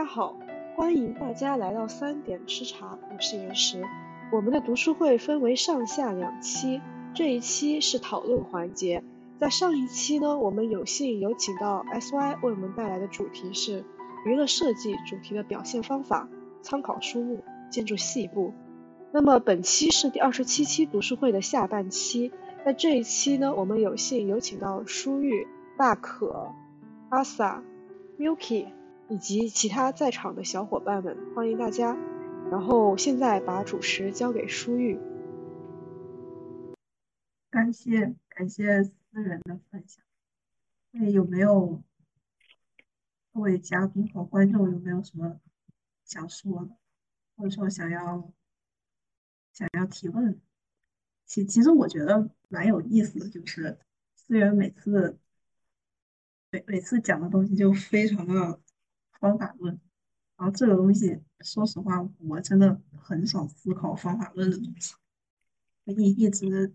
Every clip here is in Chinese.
大家好，欢迎大家来到三点吃茶，我是岩石。我们的读书会分为上下两期，这一期是讨论环节。在上一期呢，我们有幸有请到 SY 为我们带来的主题是娱乐设计主题的表现方法、参考书目、建筑细部。那么本期是第二十七期读书会的下半期，在这一期呢，我们有幸有请到舒玉、大可、阿 sa、Milky 以及其他在场的小伙伴们，欢迎大家。然后现在把主持交给舒玉。感谢感谢思源的分享。那有没有各位嘉宾和观众有没有什么想说的，或者说想要想要提问？其其实我觉得蛮有意思的，就是思源每次每每次讲的东西就非常的方法论，然后这个东西说实话我真的很少思考方法论的东西，一一直。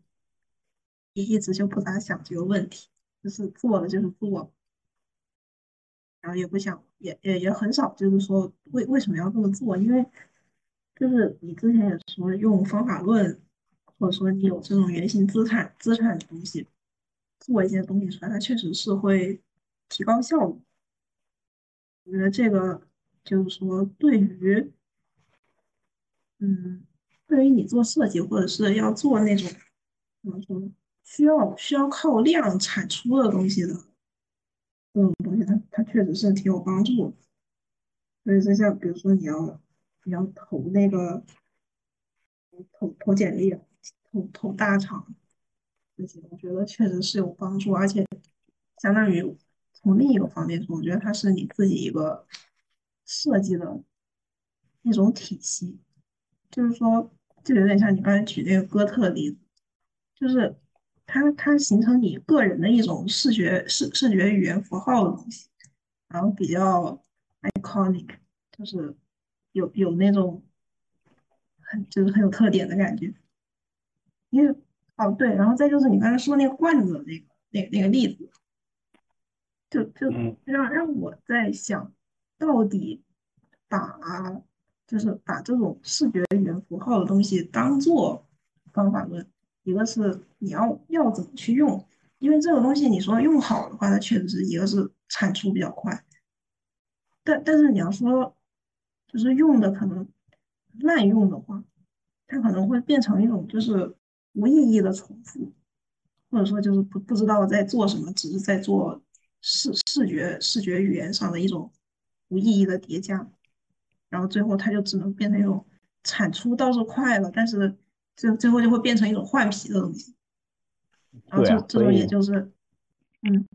一一直就不咋想这个问题，就是做了就是做，然后也不想，也也也很少，就是说为为什么要这么做？因为就是你之前也说用方法论，或者说你有这种原型资产资产的东西，做一些东西出来，它确实是会提高效率。我觉得这个就是说对于，嗯，对于你做设计或者是要做那种怎么说？需要需要靠量产出的东西的这种东西，它它确实是挺有帮助的。所以说，像比如说你要你要投那个投投简历、投投大厂这些，我觉得确实是有帮助，而且相当于从另一个方面说，我觉得它是你自己一个设计的一种体系。就是说，就有点像你刚才举那个哥特例子，就是。它它形成你个人的一种视觉视视觉语言符号的东西，然后比较 iconic，就是有有那种很就是很有特点的感觉。因为哦对，然后再就是你刚才说那个罐子那个那那个例子，就就让让我在想到底把就是把这种视觉语言符号的东西当做方法论。一个是你要要怎么去用，因为这个东西你说用好的话，它确实是一个是产出比较快，但但是你要说就是用的可能滥用的话，它可能会变成一种就是无意义的重复，或者说就是不不知道在做什么，只是在做视视觉视觉语言上的一种无意义的叠加，然后最后它就只能变成一种产出倒是快了，但是。最最后就会变成一种换皮的东西，然后这这种也就是，嗯，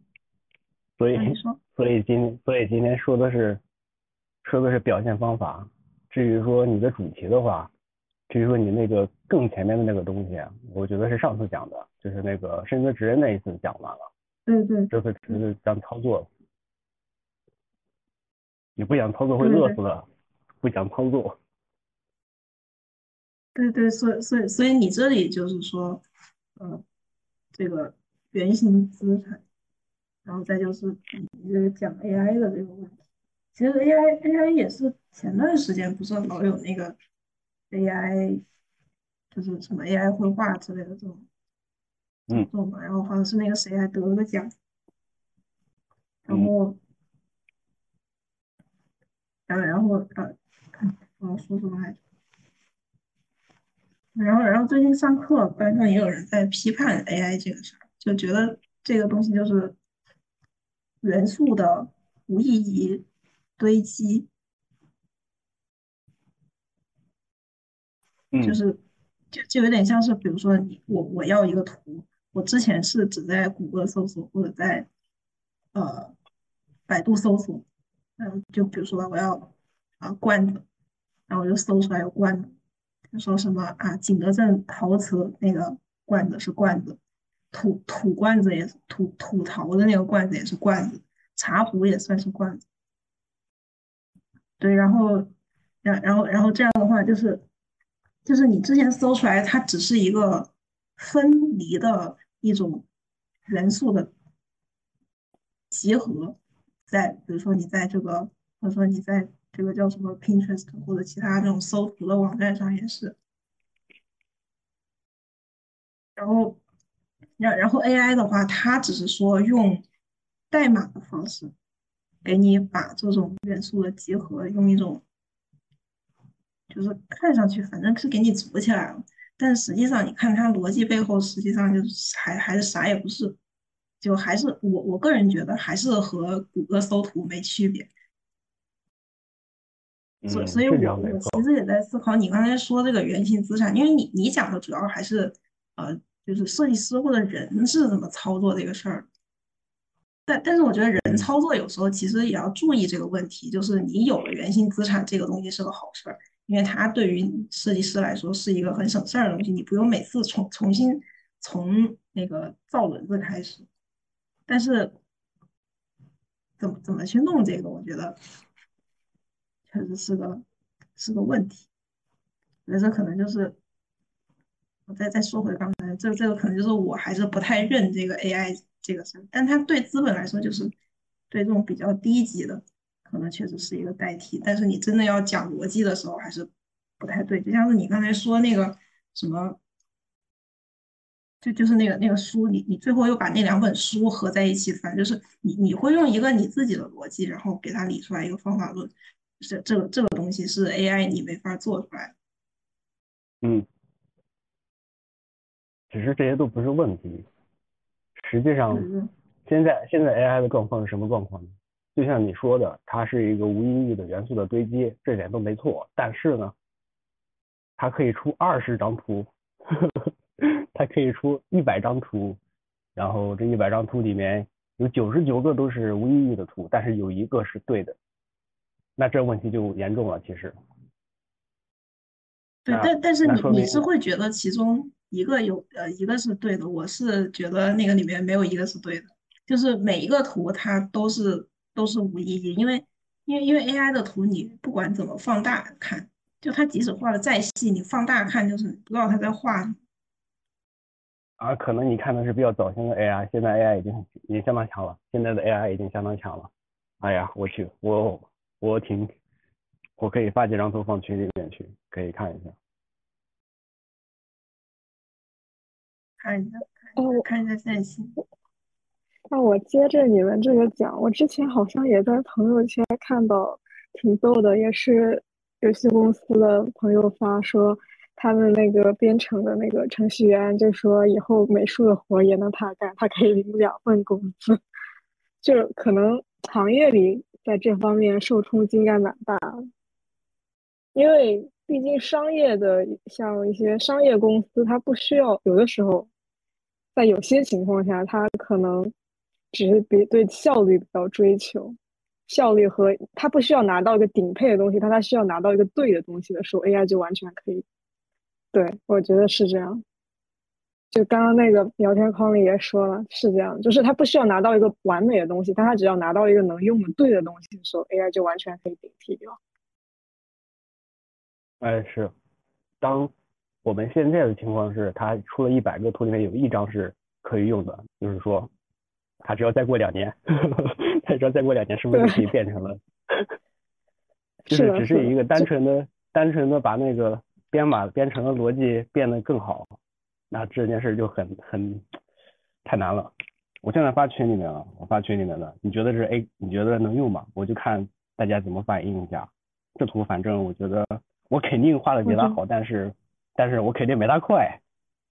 所以所以今所以今天说的是说的是表现方法，至于说你的主题的话，至于说你那个更前面的那个东西，我觉得是上次讲的，就是那个深泽直人那一次讲完了，对对，这次只是讲操作，你不想操作会饿死的，不想操作。对对，所以所以所以你这里就是说，呃，这个原型资产，然后再就是你这个讲 AI 的这个问题。其实 AI AI 也是前段时间不是老有那个 AI，就是什么 AI 绘画之类的这种，嗯，这种嘛。然后好像是那个谁还得了个奖，然后，然后然后呃，我要说什么来着？然后，然后最近上课，班上也有人在批判 AI 这个事儿，就觉得这个东西就是元素的无意义堆积，就是就就有点像是，比如说你我我要一个图，我之前是只在谷歌搜索或者在呃百度搜索，嗯，就比如说我要啊罐子，然后我就搜出来有罐子。就说什么啊？景德镇陶瓷那个罐子是罐子，土土罐子也是土土陶的那个罐子也是罐子，茶壶也算是罐子。对，然后，然然后然后这样的话就是，就是你之前搜出来它只是一个分离的一种元素的集合，在比如说你在这个或者说你在这个叫什么 Pinterest 或者其他这种搜图的网站上也是。然后，然然后 AI 的话，它只是说用代码的方式给你把这种元素的集合用一种，就是看上去反正是给你组起来了，但实际上你看它逻辑背后，实际上就是还还是啥也不是，就还是我我个人觉得还是和谷歌搜图没区别。所所以，我我其实也在思考你刚才说这个原型资产，因为你你讲的主要还是呃。就是设计师或者人是怎么操作这个事儿，但但是我觉得人操作有时候其实也要注意这个问题，就是你有了原型资产这个东西是个好事儿，因为它对于设计师来说是一个很省事儿的东西，你不用每次重重新从那个造轮子开始。但是怎么怎么去弄这个，我觉得确实是个是个问题，我觉得这可能就是我。再再说回刚才，这这个可能就是我还是不太认这个 AI 这个事儿，但它对资本来说，就是对这种比较低级的，可能确实是一个代替。但是你真的要讲逻辑的时候，还是不太对。就像是你刚才说那个什么，就就是那个那个书，你你最后又把那两本书合在一起翻，就是你你会用一个你自己的逻辑，然后给它理出来一个方法论，这这个这个东西是 AI 你没法做出来。嗯。只是这些都不是问题，实际上，现在现在 AI 的状况是什么状况呢？就像你说的，它是一个无意义的元素的堆积，这点都没错。但是呢，它可以出二十张图，它可以出一百张图，然后这一百张图里面有九十九个都是无意义的图，但是有一个是对的，那这问题就严重了。其实，对，但但是你你是会觉得其中。一个有呃一个是对的，我是觉得那个里面没有一个是对的，就是每一个图它都是都是无意义，因为因为因为 AI 的图你不管怎么放大看，就它即使画的再细，你放大看就是不知道它在画什么。啊，可能你看的是比较早先的 AI，现在 AI 已经已经相当强了，现在的 AI 已经相当强了。哎呀，我去，我我挺，我可以发几张图放群里面去，可以看一下。看一下，看一下看一下信息。那我接着你们这个讲，我之前好像也在朋友圈看到挺逗的，也是游戏公司的朋友发说，他们那个编程的那个程序员就说以后美术的活也能他干，他可以领两份工资。就可能行业里在这方面受冲击应该蛮大，因为。毕竟商业的像一些商业公司，它不需要有的时候，在有些情况下，他可能只是比对效率比较追求，效率和它不需要拿到一个顶配的东西，但它需要拿到一个对的东西的时候，AI 就完全可以。对，我觉得是这样。就刚刚那个聊天框里也说了，是这样，就是它不需要拿到一个完美的东西，但它只要拿到一个能用的对的东西的时候，AI 就完全可以顶替掉。哎，是，当我们现在的情况是，它出了一百个图里面有一张是可以用的，就是说，它只要再过两年，他只要再过两年，是不是就可以变成了？就是只是一个单纯的、单纯的把那个编码编程的逻辑变得更好，那这件事就很很太难了。我现在发群里面了，我发群里面了，你觉得是 A？你觉得能用吗？我就看大家怎么反应一下。这图反正我觉得。我肯定画的比他好，但是，但是我肯定没他快，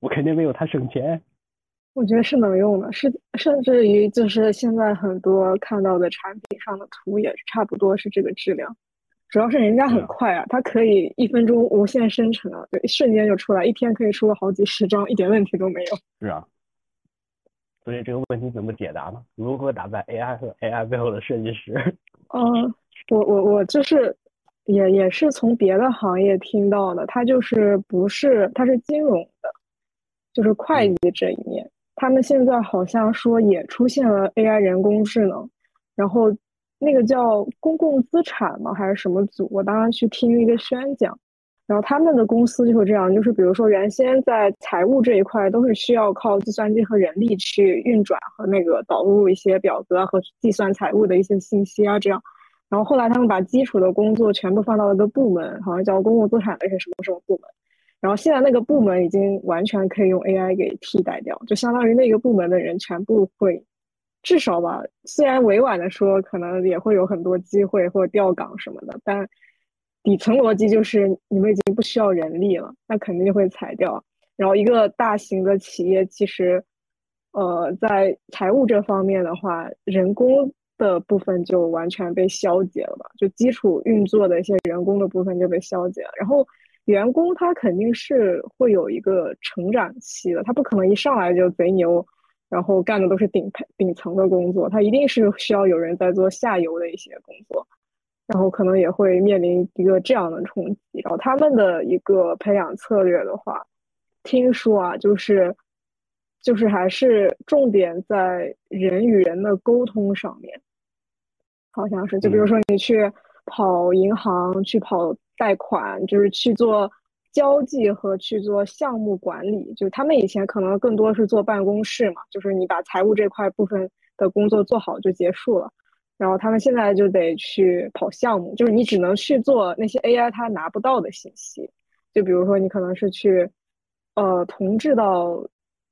我肯定没有他省钱。我觉得是能用的，是甚至于就是现在很多看到的产品上的图也差不多是这个质量，主要是人家很快啊，它可以一分钟无限生成啊，对，瞬间就出来，一天可以出个好几十张，一点问题都没有。是啊，所以这个问题怎么解答呢？如何打败 AI 和 AI 背后的设计师？嗯，我我我就是。也也是从别的行业听到的，他就是不是他是金融的，就是会计这一面。他们现在好像说也出现了 AI 人工智能，然后那个叫公共资产吗还是什么组？我当时去听一个宣讲，然后他们的公司就是这样，就是比如说原先在财务这一块都是需要靠计算机和人力去运转和那个导入一些表格和计算财务的一些信息啊，这样。然后后来他们把基础的工作全部放到了一个部门，好像叫公共资产的是什么什么部门。然后现在那个部门已经完全可以用 AI 给替代掉，就相当于那个部门的人全部会，至少吧，虽然委婉的说可能也会有很多机会或调岗什么的，但底层逻辑就是你们已经不需要人力了，那肯定会裁掉。然后一个大型的企业其实，呃，在财务这方面的话，人工的部分就完全被消解了吧，就基础运作的一些人工的部分就被消解了，然后。员工他肯定是会有一个成长期的，他不可能一上来就贼牛，然后干的都是顶配顶层的工作，他一定是需要有人在做下游的一些工作，然后可能也会面临一个这样的冲击。然后他们的一个培养策略的话，听说啊，就是就是还是重点在人与人的沟通上面，好像是，就比如说你去跑银行，去跑。贷款就是去做交际和去做项目管理，就他们以前可能更多是做办公室嘛，就是你把财务这块部分的工作做好就结束了。然后他们现在就得去跑项目，就是你只能去做那些 AI 它拿不到的信息，就比如说你可能是去呃同质到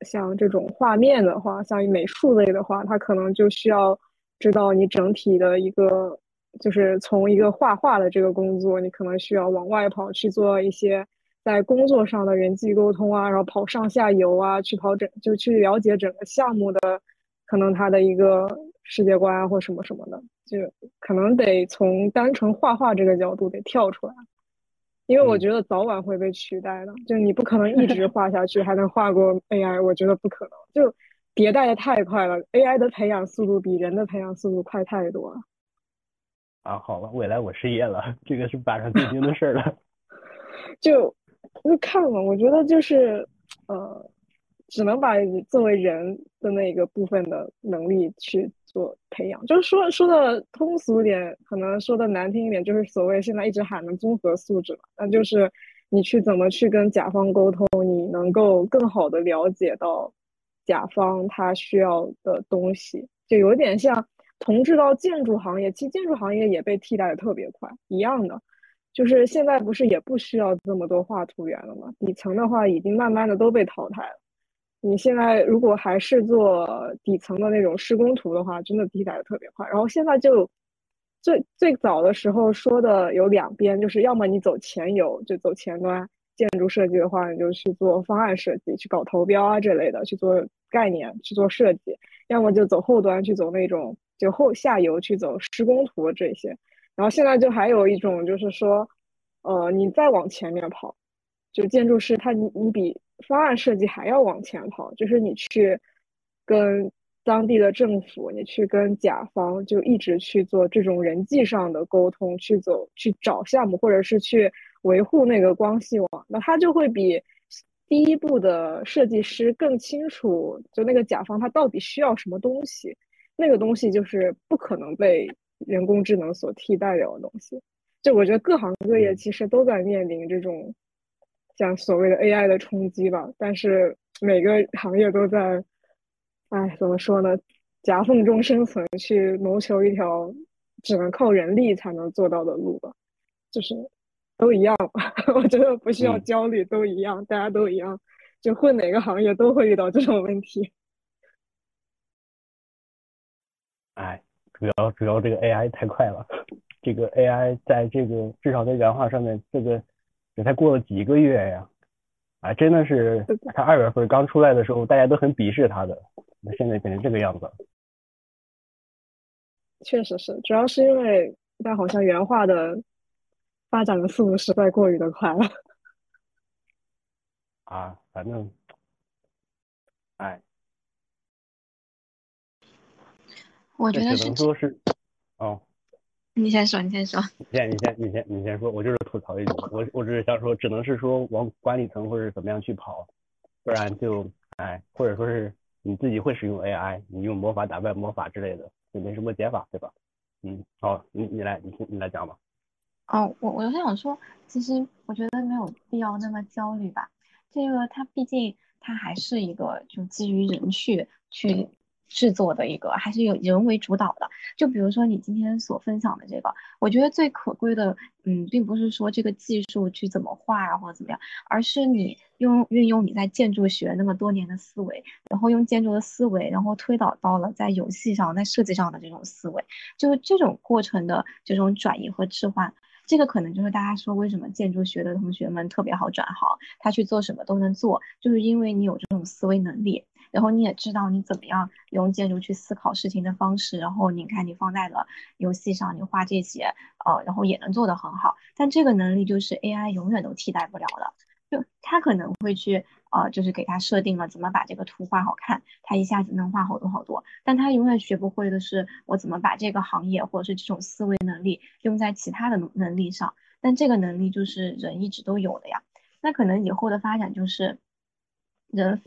像这种画面的话，像美术类的话，它可能就需要知道你整体的一个。就是从一个画画的这个工作，你可能需要往外跑去做一些在工作上的人际沟通啊，然后跑上下游啊，去跑整就去了解整个项目的可能他的一个世界观啊或什么什么的，就可能得从单纯画画这个角度得跳出来，因为我觉得早晚会被取代的，就你不可能一直 画下去还能画过 AI，我觉得不可能，就迭代的太快了，AI 的培养速度比人的培养速度快太多了。啊，好了，未来我失业了，这个是板上钉钉的事儿了。就就看嘛，我觉得就是，呃，只能把作为人的那个部分的能力去做培养。就是说说的通俗点，可能说的难听一点，就是所谓现在一直喊的综合素质嘛。那就是你去怎么去跟甲方沟通，你能够更好的了解到甲方他需要的东西，就有点像。同质到建筑行业，其实建筑行业也被替代的特别快，一样的，就是现在不是也不需要这么多画图员了吗？底层的话已经慢慢的都被淘汰了。你现在如果还是做底层的那种施工图的话，真的替代的特别快。然后现在就最最早的时候说的有两边，就是要么你走前游，就走前端建筑设计的话，你就去做方案设计，去搞投标啊这类的，去做概念，去做设计；要么就走后端，去走那种。就后下游去走施工图这些，然后现在就还有一种就是说，呃，你再往前面跑，就建筑师他你你比方案设计还要往前跑，就是你去跟当地的政府，你去跟甲方就一直去做这种人际上的沟通，去走去找项目或者是去维护那个光系网，那他就会比第一步的设计师更清楚，就那个甲方他到底需要什么东西。那个东西就是不可能被人工智能所替代掉的东西。就我觉得各行各业其实都在面临这种像所谓的 AI 的冲击吧，但是每个行业都在，哎，怎么说呢？夹缝中生存，去谋求一条只能靠人力才能做到的路吧。就是都一样，我觉得不需要焦虑，都一样，大家都一样，就混哪个行业都会遇到这种问题。哎，主要主要这个 AI 太快了，这个 AI 在这个至少在原画上面，这个也才过了几个月呀，啊，真的是，他二月份刚出来的时候，大家都很鄙视他的，那现在变成这个样子。确实是，主要是因为但好像原画的发展的速度实在过于的快了。啊，反正，哎。我觉得只能说是，哦，你先说，你先说。你先，你先，你先，你先说。我就是吐槽一句，我我只是想说，只能是说往管理层或者怎么样去跑，不然就哎，或者说是你自己会使用 AI，你用魔法打败魔法之类的，也没什么解法，对吧？嗯，好，你你来，你你来讲吧。哦，我我就想说，其实我觉得没有必要那么焦虑吧。这个它毕竟它还是一个就基于人去去。制作的一个，还是有人为主导的。就比如说你今天所分享的这个，我觉得最可贵的，嗯，并不是说这个技术去怎么画啊或者怎么样，而是你用运用你在建筑学那么多年的思维，然后用建筑的思维，然后推导到了在游戏上、在设计上的这种思维，就是这种过程的这种转移和置换。这个可能就是大家说为什么建筑学的同学们特别好转行，他去做什么都能做，就是因为你有这种思维能力，然后你也知道你怎么样用建筑去思考事情的方式，然后你看你放在了游戏上，你画这些，呃，然后也能做得很好。但这个能力就是 AI 永远都替代不了的，就他可能会去。呃，就是给他设定了怎么把这个图画好看，他一下子能画好多好多，但他永远学不会的是我怎么把这个行业或者是这种思维能力用在其他的能力上。但这个能力就是人一直都有的呀。那可能以后的发展就是人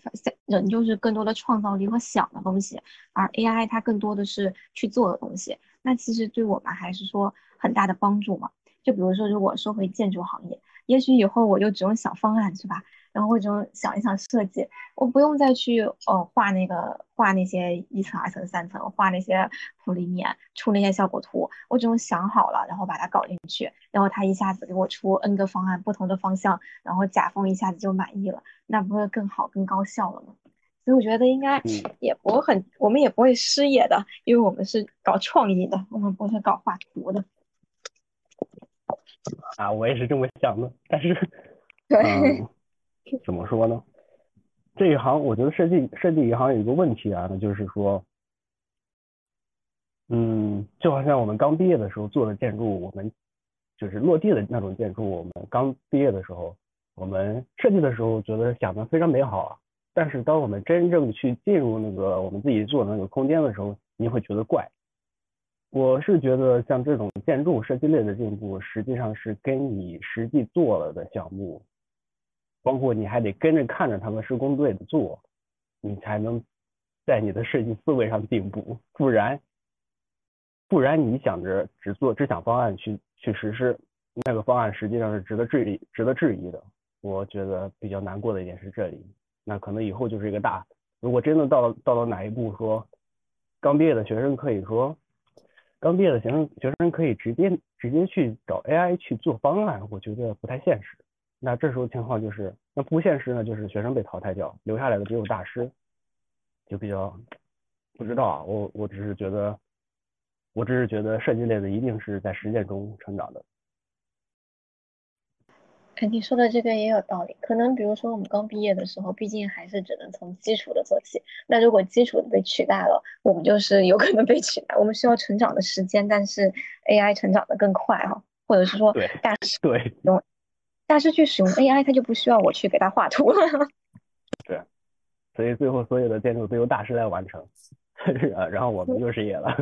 人就是更多的创造力和想的东西，而 AI 它更多的是去做的东西。那其实对我们还是说很大的帮助嘛。就比如说，如果说回建筑行业，也许以后我就只用想方案，是吧？然后我就想一想设计，我不用再去呃画那个画那些一层、二层、三层，画那些铺立面，出那些效果图，我只用想好了，然后把它搞进去，然后他一下子给我出 N 个方案，不同的方向，然后甲方一下子就满意了，那不是更好、更高效了吗？所以我觉得应该也不会很，我们也不会失业的，因为我们是搞创意的，我们不是搞画图的。啊，我也是这么想的，但是，对。怎么说呢？这一行我觉得设计设计一行有一个问题啊，那就是说，嗯，就好像我们刚毕业的时候做的建筑，我们就是落地的那种建筑，我们刚毕业的时候，我们设计的时候觉得想的非常美好啊，但是当我们真正去进入那个我们自己做的那个空间的时候，你会觉得怪。我是觉得像这种建筑设计类的进步，实际上是跟你实际做了的项目。包括你还得跟着看着他们施工队的做，你才能在你的设计思维上进步，不然不然你想着只做只想方案去去实施，那个方案实际上是值得质疑值得质疑的。我觉得比较难过的一点是这里，那可能以后就是一个大，如果真的到了到了哪一步说，刚毕业的学生可以说，刚毕业的学生学生可以直接直接去找 AI 去做方案，我觉得不太现实。那这时候情况就是，那不现实呢，就是学生被淘汰掉，留下来的只有大师，就比较不知道啊。我我只是觉得，我只是觉得设计类的一定是在实践中成长的。哎，你说的这个也有道理。可能比如说我们刚毕业的时候，毕竟还是只能从基础的做起。那如果基础的被取代了，我们就是有可能被取代。我们需要成长的时间，但是 AI 成长的更快哈，或者是说大师对。大师去使用 AI，他就不需要我去给他画图了。对，所以最后所有的建筑都由大师来完成，然后我们就失业了。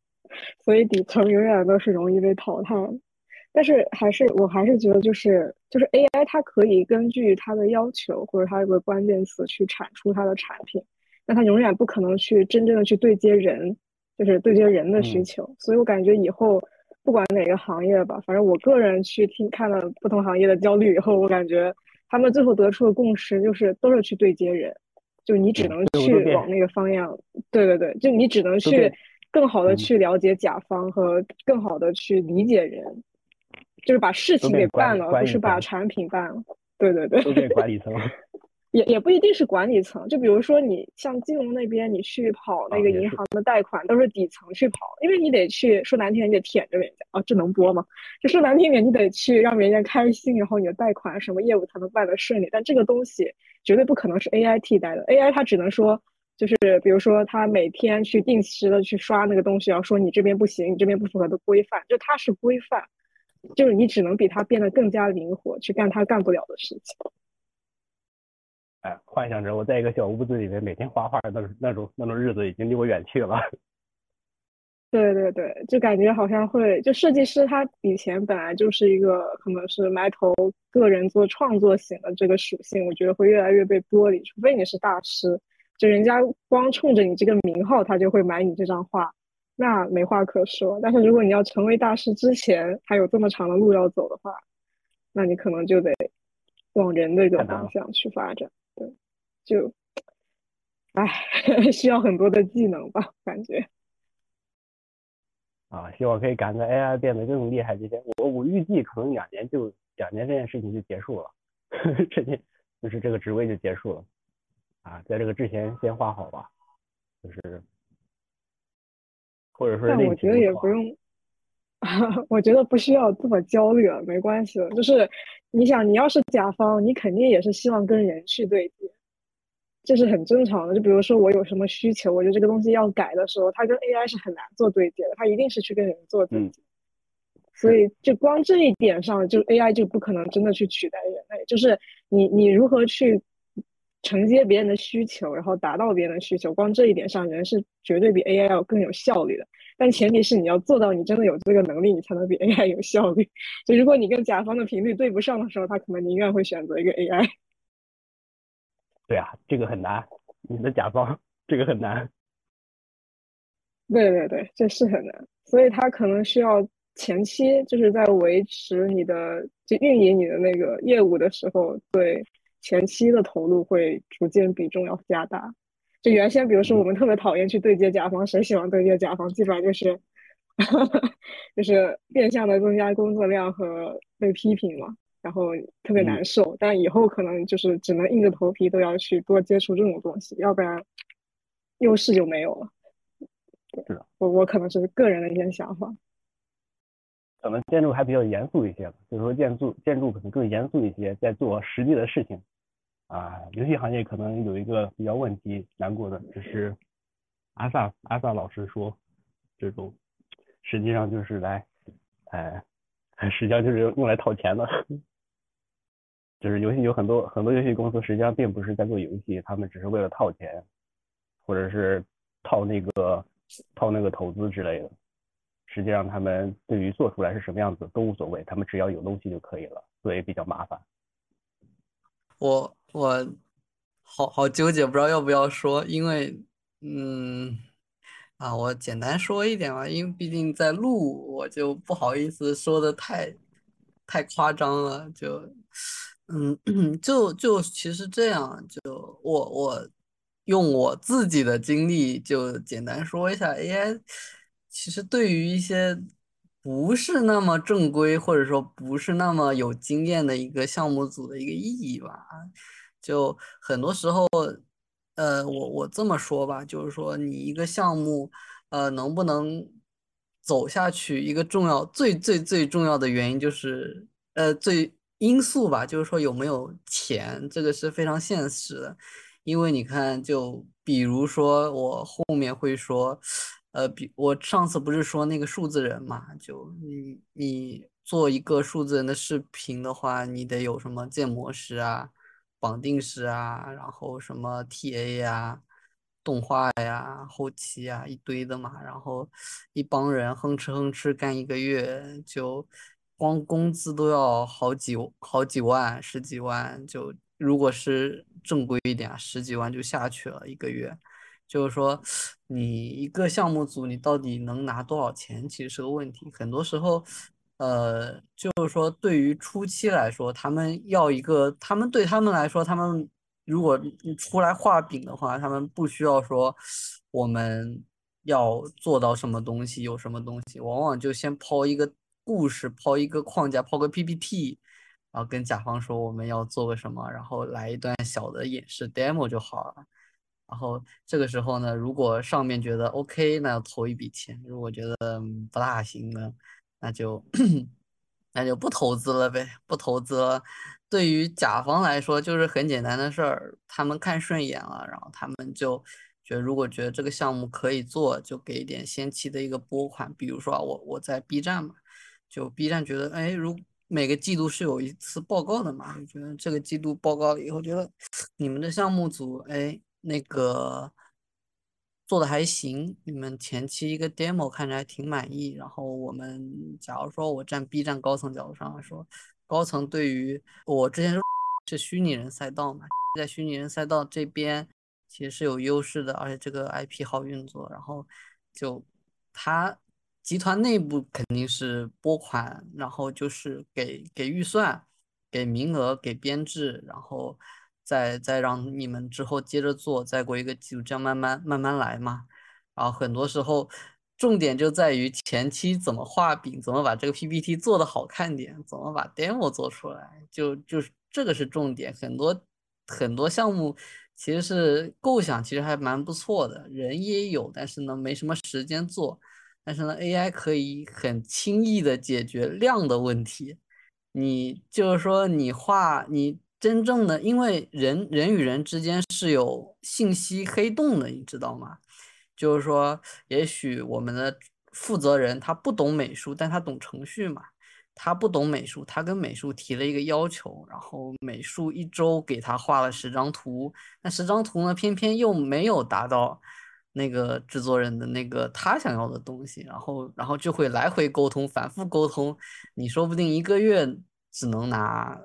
所以底层永远都是容易被淘汰。但是还是，我还是觉得，就是就是 AI，它可以根据它的要求或者它有个关键词去产出它的产品，但它永远不可能去真正的去对接人，就是对接人的需求。所以我感觉以后。不管哪个行业吧，反正我个人去听看了不同行业的焦虑以后，我感觉他们最后得出的共识就是都是去对接人，就你只能去往那个方向，对对对，就你只能去更好的去了解甲方和更好的去理解人，就是把事情给办了，而不是把产品办了，对对对，都给管理层。也也不一定是管理层，就比如说你像金融那边，你去跑那个银行的贷款，都是底层去跑，因为你得去说难听点，你得舔着人家啊，这能播吗？就说难听点，你得去让人家开心，然后你的贷款什么业务才能办得顺利。但这个东西绝对不可能是 AI 替代的，AI 它只能说，就是比如说它每天去定时的去刷那个东西，要说你这边不行，你这边不符合的规范，就它是规范，就是你只能比它变得更加灵活，去干它干不了的事情。哎，幻想着我在一个小屋子里面每天画画，那那种那种日子已经离我远去了。对对对，就感觉好像会，就设计师他以前本来就是一个可能是埋头个人做创作型的这个属性，我觉得会越来越被剥离。除非你是大师，就人家光冲着你这个名号，他就会买你这张画，那没话可说。但是如果你要成为大师之前还有这么长的路要走的话，那你可能就得往人的这个方向去发展。对，就唉，需要很多的技能吧，感觉。啊，希望可以赶在 AI 变得更厉害之前。我我预计可能两年就两年这件事情就结束了，这件就是这个职位就结束了。啊，在这个之前先画好吧，就是或者说。但我觉得也不用，我觉得不需要这么焦虑了，没关系的。就是你想，你要是甲方，你肯定也是希望跟人去对接。这是很正常的，就比如说我有什么需求，我觉得这个东西要改的时候，它跟 AI 是很难做对接的，它一定是去跟人做对接。所以就光这一点上，就 AI 就不可能真的去取代人类。就是你你如何去承接别人的需求，然后达到别人的需求，光这一点上，人是绝对比 AI 要更有效率的。但前提是你要做到你真的有这个能力，你才能比 AI 有效率。就如果你跟甲方的频率对不上的时候，他可能宁愿会选择一个 AI。对啊，这个很难，你的甲方这个很难。对对对，这是很难，所以他可能需要前期就是在维持你的就运营你的那个业务的时候，对前期的投入会逐渐比重要加大。就原先比如说我们特别讨厌去对接甲方，谁喜欢对接甲方？基本上就是 就是变相的增加工作量和被批评嘛。然后特别难受，但以后可能就是只能硬着头皮都要去多接触这种东西，要不然优势就没有了。是的，我我可能是个人的一些想法。可能建筑还比较严肃一些吧，就是说建筑建筑可能更严肃一些，在做实际的事情。啊，游戏行业可能有一个比较问题难过的，就是阿萨阿萨老师说，这种实际上就是来，哎，实际上就是用来套钱的。就是游戏有很多很多游戏公司，实际上并不是在做游戏，他们只是为了套钱，或者是套那个套那个投资之类的。实际上他们对于做出来是什么样子都无所谓，他们只要有东西就可以了，所以比较麻烦。我我好好纠结，不知道要不要说，因为嗯啊，我简单说一点吧，因为毕竟在录，我就不好意思说的太太夸张了，就。嗯，就就其实这样，就我我用我自己的经历就简单说一下，AI 其实对于一些不是那么正规或者说不是那么有经验的一个项目组的一个意义吧，就很多时候，呃，我我这么说吧，就是说你一个项目，呃，能不能走下去，一个重要最最最重要的原因就是，呃，最。因素吧，就是说有没有钱，这个是非常现实的。因为你看，就比如说我后面会说，呃，比我上次不是说那个数字人嘛，就你你做一个数字人的视频的话，你得有什么建模师啊、绑定师啊，然后什么 TA 呀、动画呀、后期啊一堆的嘛，然后一帮人哼哧哼哧干一个月就。光工资都要好几好几万、十几万，就如果是正规一点，十几万就下去了一个月。就是说，你一个项目组，你到底能拿多少钱，其实是个问题。很多时候，呃，就是说，对于初期来说，他们要一个，他们对他们来说，他们如果出来画饼的话，他们不需要说我们要做到什么东西，有什么东西，往往就先抛一个。故事抛一个框架，抛个 PPT，然后跟甲方说我们要做个什么，然后来一段小的演示 demo 就好了。然后这个时候呢，如果上面觉得 OK，那要投一笔钱；如果觉得不大行呢，那就那就不投资了呗，不投资了。对于甲方来说就是很简单的事儿，他们看顺眼了，然后他们就觉得如果觉得这个项目可以做，就给一点先期的一个拨款。比如说我我在 B 站嘛。就 B 站觉得，哎，如每个季度是有一次报告的嘛，就觉得这个季度报告以后，觉得 你们的项目组，哎，那个做的还行，你们前期一个 demo 看着还挺满意。然后我们，假如说我站 B 站高层角度上来说，高层对于我之前是虚拟人赛道嘛，在虚拟人赛道这边其实是有优势的，而且这个 IP 好运作，然后就他。集团内部肯定是拨款，然后就是给给预算、给名额、给编制，然后再再让你们之后接着做，再过一个季度，这样慢慢慢慢来嘛。然后很多时候，重点就在于前期怎么画饼，怎么把这个 PPT 做的好看点，怎么把 demo 做出来，就就是这个是重点。很多很多项目其实是构想，其实还蛮不错的，人也有，但是呢没什么时间做。但是呢，AI 可以很轻易的解决量的问题。你就是说你画你真正的，因为人人与人之间是有信息黑洞的，你知道吗？就是说，也许我们的负责人他不懂美术，但他懂程序嘛。他不懂美术，他跟美术提了一个要求，然后美术一周给他画了十张图，那十张图呢，偏偏又没有达到那个制作人的那个他想要的东西，然后然后就会来回沟通，反复沟通，你说不定一个月只能拿。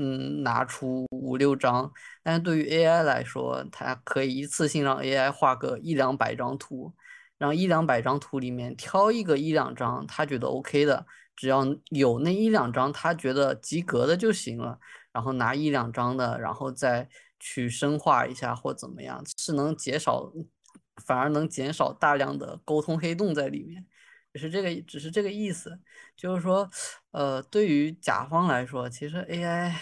嗯，拿出五六张，但是对于 AI 来说，它可以一次性让 AI 画个一两百张图，让一两百张图里面挑一个一两张他觉得 OK 的，只要有那一两张他觉得及格的就行了，然后拿一两张的，然后再去深化一下或怎么样，是能减少，反而能减少大量的沟通黑洞在里面。只是这个，只是这个意思，就是说，呃，对于甲方来说，其实 AI，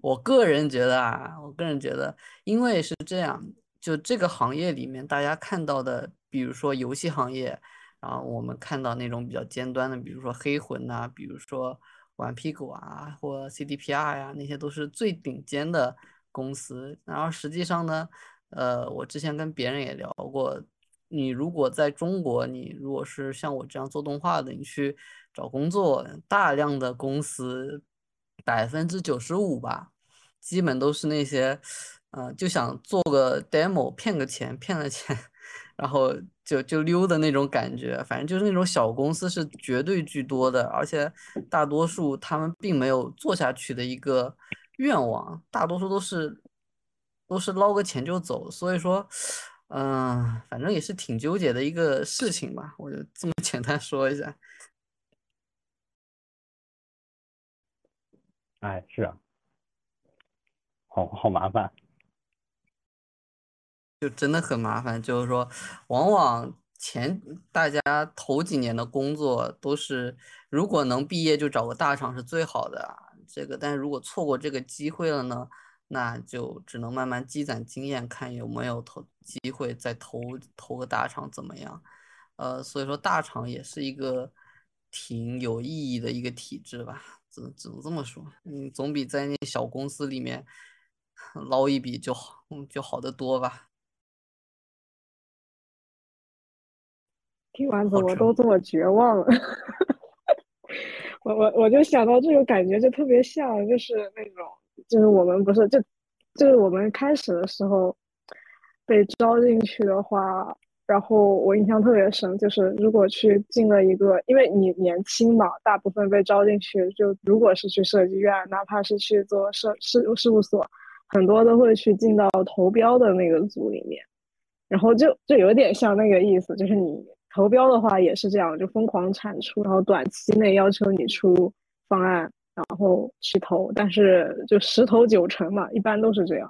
我个人觉得啊，我个人觉得，因为是这样，就这个行业里面，大家看到的，比如说游戏行业，然后我们看到那种比较尖端的，比如说黑魂呐，比如说顽皮狗啊，或 CDPR 呀，那些都是最顶尖的公司。然后实际上呢，呃，我之前跟别人也聊过。你如果在中国，你如果是像我这样做动画的，你去找工作，大量的公司，百分之九十五吧，基本都是那些，呃，就想做个 demo 骗个钱，骗了钱，然后就就溜的那种感觉。反正就是那种小公司是绝对居多的，而且大多数他们并没有做下去的一个愿望，大多数都是都是捞个钱就走。所以说。嗯，反正也是挺纠结的一个事情吧，我就这么 简单说一下。哎，是啊，好好麻烦，就真的很麻烦。就是说，往往前大家头几年的工作都是，如果能毕业就找个大厂是最好的。这个，但是如果错过这个机会了呢？那就只能慢慢积攒经验，看有没有投机会再投投个大厂怎么样？呃，所以说大厂也是一个挺有意义的一个体制吧，只只能这么说。嗯，总比在那小公司里面捞一笔就好，嗯，就好得多吧。听完怎么都这么绝望了？我我我就想到这个感觉，就特别像，就是那种。就是我们不是就就是我们开始的时候被招进去的话，然后我印象特别深，就是如果去进了一个，因为你年轻嘛，大部分被招进去就如果是去设计院，哪怕是去做设事事务所，很多都会去进到投标的那个组里面，然后就就有点像那个意思，就是你投标的话也是这样，就疯狂产出，然后短期内要求你出方案。然后去投，但是就十投九成嘛，一般都是这样。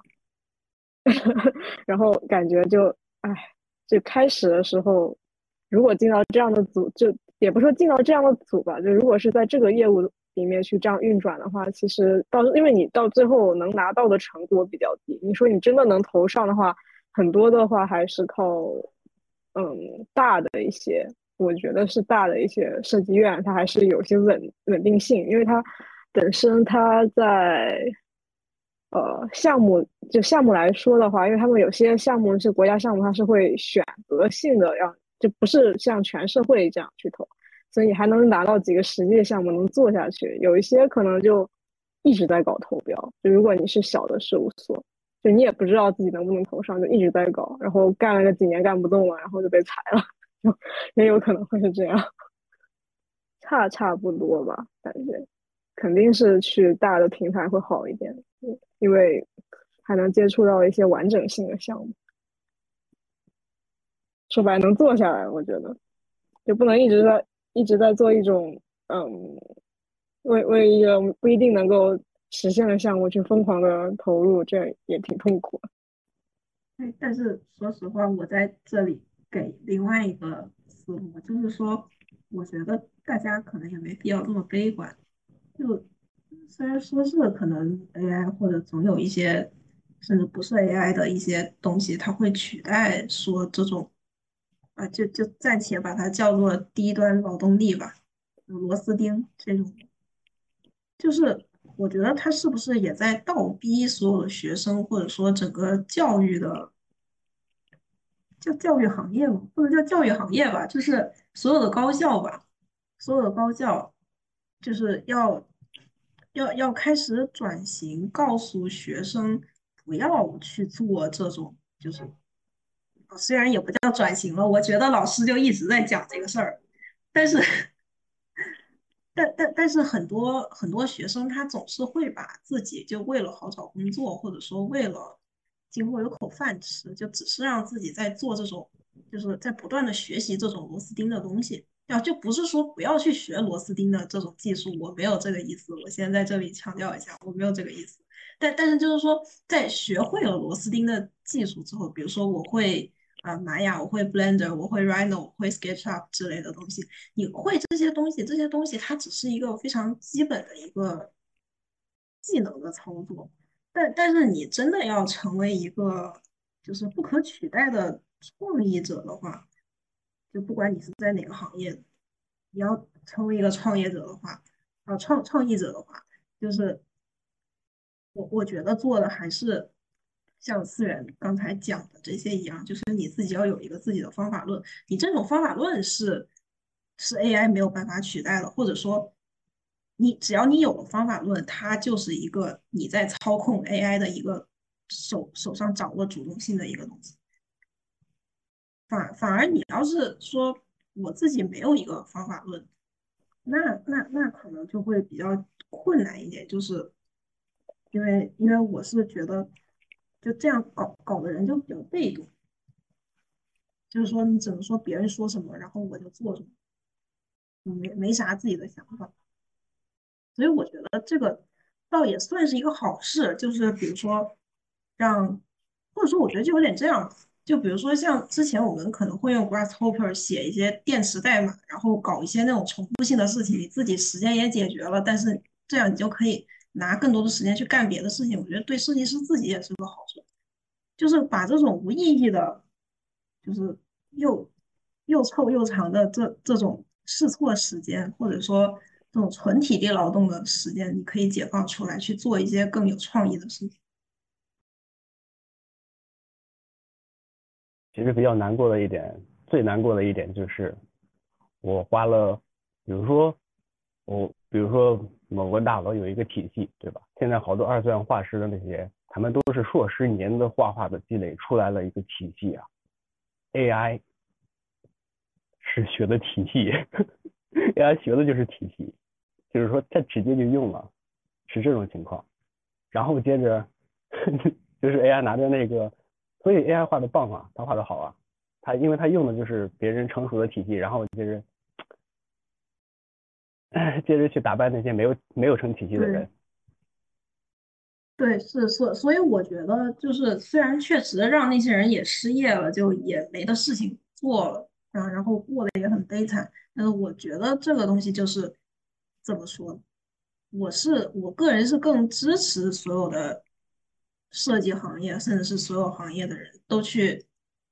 然后感觉就，哎，就开始的时候，如果进到这样的组，就也不说进到这样的组吧，就如果是在这个业务里面去这样运转的话，其实到因为你到最后能拿到的成果比较低。你说你真的能投上的话，很多的话还是靠，嗯，大的一些，我觉得是大的一些设计院，它还是有些稳稳定性，因为它。本身它在，呃，项目就项目来说的话，因为他们有些项目是国家项目，它是会选择性的让，就不是像全社会这样去投，所以还能拿到几个实际的项目能做下去。有一些可能就一直在搞投标，就如果你是小的事务所，就你也不知道自己能不能投上，就一直在搞，然后干了个几年干不动了，然后就被裁了，就 也有可能会是这样，差差不多吧，感觉。肯定是去大的平台会好一点，因为还能接触到一些完整性的项目。说白能做下来，我觉得就不能一直在一直在做一种嗯，为为一个不一定能够实现的项目去疯狂的投入，这也挺痛苦。对，但是说实话，我在这里给另外一个思路，就是说，我觉得大家可能也没必要这么悲观。就虽然说是可能 AI 或者总有一些甚至不是 AI 的一些东西，它会取代说这种啊，就就暂且把它叫做低端劳动力吧，螺丝钉这种，就是我觉得它是不是也在倒逼所有的学生，或者说整个教育的叫教育行业嘛，或者叫教育行业吧，就是所有的高校吧，所有的高校。就是要要要开始转型，告诉学生不要去做这种，就是虽然也不叫转型了，我觉得老师就一直在讲这个事儿，但是但但但是很多很多学生他总是会把自己就为了好找工作，或者说为了今后有口饭吃，就只是让自己在做这种，就是在不断的学习这种螺丝钉的东西。啊就不是说不要去学螺丝钉的这种技术，我没有这个意思。我先在这里强调一下，我没有这个意思。但但是就是说，在学会了螺丝钉的技术之后，比如说我会啊玛雅，我会 Blender，我会 Rhino，我会 SketchUp 之类的东西。你会这些东西，这些东西它只是一个非常基本的一个技能的操作。但但是你真的要成为一个就是不可取代的创意者的话。就不管你是在哪个行业，你要成为一个创业者的话，啊创创意者的话，就是我我觉得做的还是像思源刚才讲的这些一样，就是你自己要有一个自己的方法论，你这种方法论是是 AI 没有办法取代的，或者说你只要你有了方法论，它就是一个你在操控 AI 的一个手手上掌握主动性的一个东西。反反而，你要是说我自己没有一个方法论，那那那可能就会比较困难一点，就是因为因为我是觉得就这样搞搞的人就比较被动，就是说你只能说别人说什么，然后我就做什么，没没啥自己的想法，所以我觉得这个倒也算是一个好事，就是比如说让，或者说我觉得就有点这样。就比如说，像之前我们可能会用 Grasshopper 写一些电池代码，然后搞一些那种重复性的事情，你自己时间也解决了，但是这样你就可以拿更多的时间去干别的事情。我觉得对设计师自己也是个好处，就是把这种无意义的，就是又又臭又长的这这种试错时间，或者说这种纯体力劳动的时间，你可以解放出来去做一些更有创意的事情。其实比较难过的一点，最难过的一点就是，我花了，比如说我，比如说某个大佬有一个体系，对吧？现在好多二次元画师的那些，他们都是硕士年的画画的积累出来了一个体系啊。AI 是学的体系，AI 学的就是体系，就是说他直接就用了，是这种情况。然后接着 就是 AI 拿着那个。所以 AI 画的棒啊，他画的好啊，他因为他用的就是别人成熟的体系，然后接着 接着去打败那些没有没有成体系的人。对，是是，所以我觉得就是虽然确实让那些人也失业了，就也没的事情做了，然然后过得也很悲惨，但是我觉得这个东西就是怎么说，我是我个人是更支持所有的。设计行业，甚至是所有行业的人都去，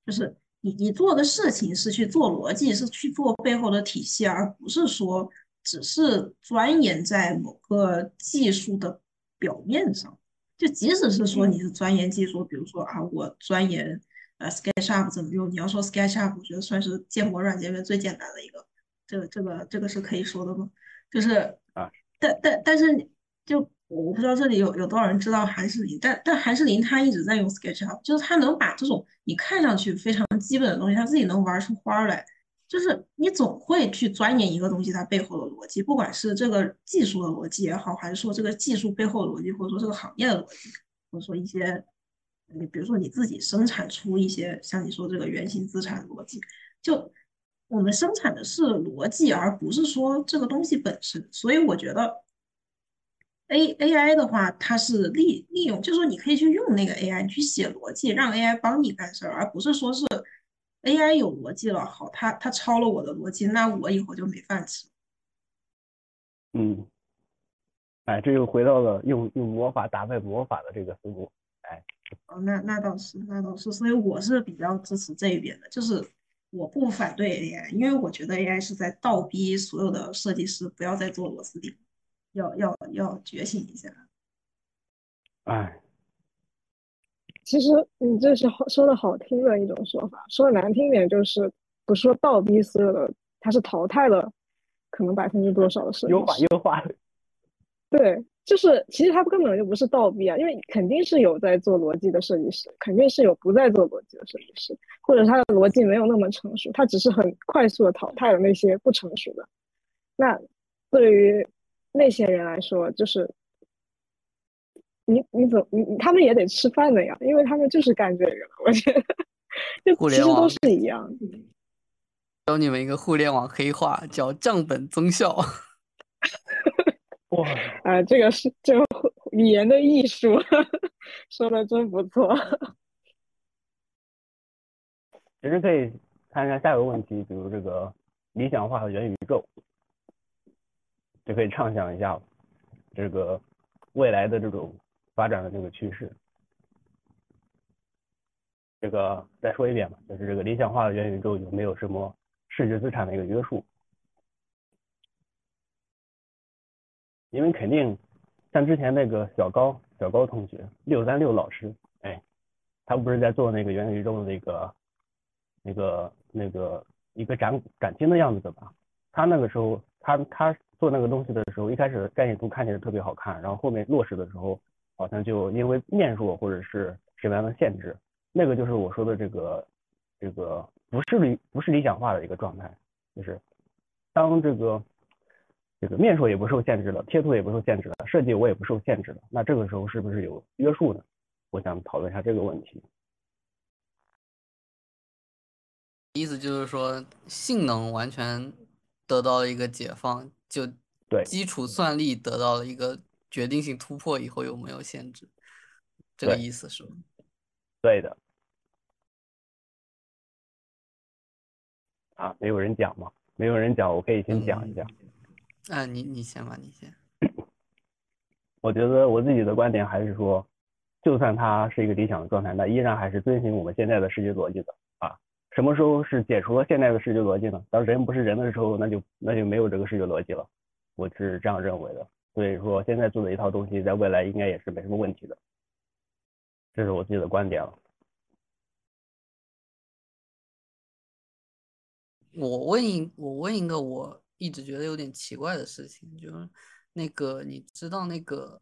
就是你你做的事情是去做逻辑，是去做背后的体系，而不是说只是钻研在某个技术的表面上。就即使是说你是钻研技术，比如说啊，我钻研呃 SketchUp 怎么用，你要说 SketchUp，我觉得算是建模软件里面最简单的一个，这个这个这个是可以说的吗？就是啊，但但但是就。我不知道这里有有多少人知道韩世林，但但韩世林他一直在用 SketchUp，就是他能把这种你看上去非常基本的东西，他自己能玩出花来。就是你总会去钻研一个东西它背后的逻辑，不管是这个技术的逻辑也好，还是说这个技术背后的逻辑，或者说这个行业的逻辑，或者说一些你比如说你自己生产出一些像你说这个原型资产逻辑，就我们生产的是逻辑，而不是说这个东西本身。所以我觉得。A A I 的话，它是利利用，就是说你可以去用那个 A I 去写逻辑，让 A I 帮你干事儿，而不是说是 A I 有逻辑了，好，它它抄了我的逻辑，那我以后就没饭吃。嗯，哎，这又回到了用用魔法打败魔法的这个思路，哎。哦，那那倒是，那倒是，所以我是比较支持这一边的，就是我不反对 AI，因为我觉得 AI 是在倒逼所有的设计师不要再做螺丝钉，要要要觉醒一下。哎，其实你这是好说的好听的一种说法，说的难听点就是不说倒逼所有的，它是淘汰了可能百分之多少的设计师，优化优化。对。就是，其实他根本就不是倒逼啊，因为肯定是有在做逻辑的设计师，肯定是有不在做逻辑的设计师，或者他的逻辑没有那么成熟，他只是很快速的淘汰了那些不成熟的。那对于那些人来说，就是你你怎你他们也得吃饭的呀，因为他们就是干这个，我觉得就其实都是一样。教你们一个互联网黑话，叫降本增效。哇，啊，这个是这个语言的艺术，说的真不错。其实可以看一下下一个问题，比如这个理想化和元宇宙，就可以畅想一下这个未来的这种发展的这个趋势。这个再说一遍吧，就是这个理想化的元宇宙有没有什么视觉资产的一个约束？因为肯定像之前那个小高小高同学六三六老师，哎，他不是在做那个元宇宙的那个那个那个一个展展厅的样子的吧？他那个时候他他做那个东西的时候，一开始概念图看起来特别好看，然后后面落实的时候，好像就因为面数或者是什么样的限制，那个就是我说的这个这个不是理不是理想化的一个状态，就是当这个。这个面数也不受限制了，贴图也不受限制了，设计我也不受限制了，那这个时候是不是有约束呢？我想讨论一下这个问题。意思就是说，性能完全得到了一个解放，就对基础算力得到了一个决定性突破以后，有没有限制？这个意思是吗？对的。啊，没有人讲吗？没有人讲，我可以先讲一下。啊，你你先吧，你先。我觉得我自己的观点还是说，就算它是一个理想的状态，那依然还是遵循我们现在的世界逻辑的啊。什么时候是解除了现在的视觉逻辑呢？当人不是人的时候，那就那就没有这个视觉逻辑了。我是这样认为的。所以说，现在做的一套东西，在未来应该也是没什么问题的。这是我自己的观点了。我问一，我问一个我。一直觉得有点奇怪的事情，就是那个你知道那个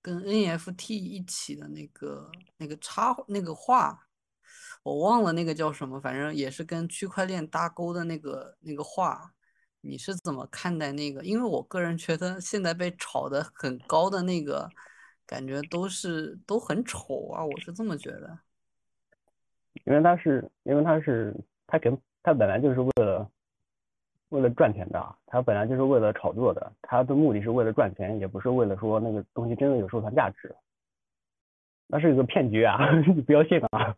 跟 NFT 一起的那个那个插那个画，我忘了那个叫什么，反正也是跟区块链搭钩的那个那个话，你是怎么看待那个？因为我个人觉得现在被炒的很高的那个，感觉都是都很丑啊，我是这么觉得。因为他是因为他是他给他本来就是为了。为了赚钱的，他本来就是为了炒作的，他的目的是为了赚钱，也不是为了说那个东西真的有收藏价值，那是一个骗局啊！你不要信啊！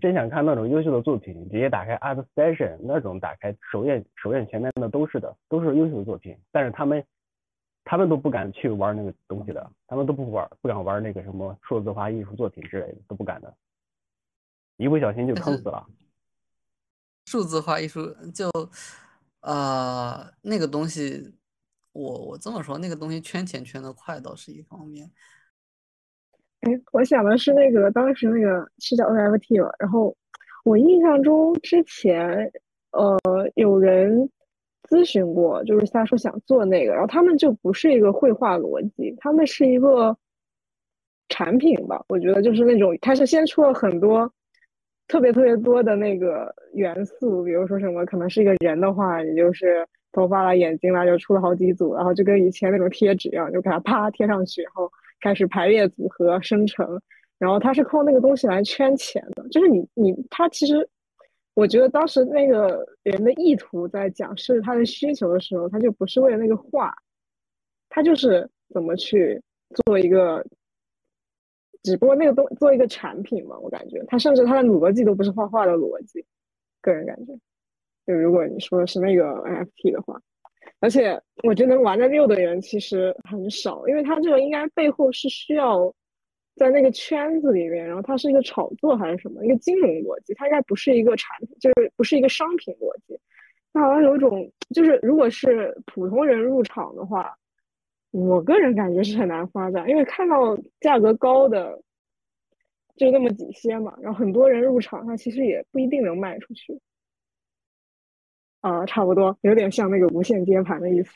真想看那种优秀的作品，直接打开 Art Station 那种，打开首页首页前面的都是的，都是优秀的作品，但是他们他们都不敢去玩那个东西的，他们都不玩，不敢玩那个什么数字化艺术作品之类的，都不敢的，一不小心就坑死了。数字化艺术就，呃，那个东西，我我这么说，那个东西圈钱圈的快倒是一方面。哎，我想的是那个当时那个是叫 NFT 吧，然后我印象中之前呃有人咨询过，就是他说想做那个，然后他们就不是一个绘画逻辑，他们是一个产品吧，我觉得就是那种，他是先出了很多。特别特别多的那个元素，比如说什么，可能是一个人的话，也就是头发啦、眼睛啦，就出了好几组，然后就跟以前那种贴纸一样，就给它啪贴上去，然后开始排列组合生成。然后它是靠那个东西来圈钱的，就是你你它其实我觉得当时那个人的意图在讲示他的需求的时候，他就不是为了那个画，他就是怎么去做一个，只不过那个东做一个产品嘛，我感觉。他甚至他的逻辑都不是画画的逻辑，个人感觉，就如果你说的是那个 NFT 的话，而且我觉得能玩的溜的人其实很少，因为他这个应该背后是需要。在那个圈子里面，然后它是一个炒作还是什么？一个金融逻辑，它应该不是一个产品，就是不是一个商品逻辑。它好像有一种，就是如果是普通人入场的话，我个人感觉是很难发展，因为看到价格高的就那么几些嘛，然后很多人入场，它其实也不一定能卖出去。啊，差不多，有点像那个无限接盘的意思，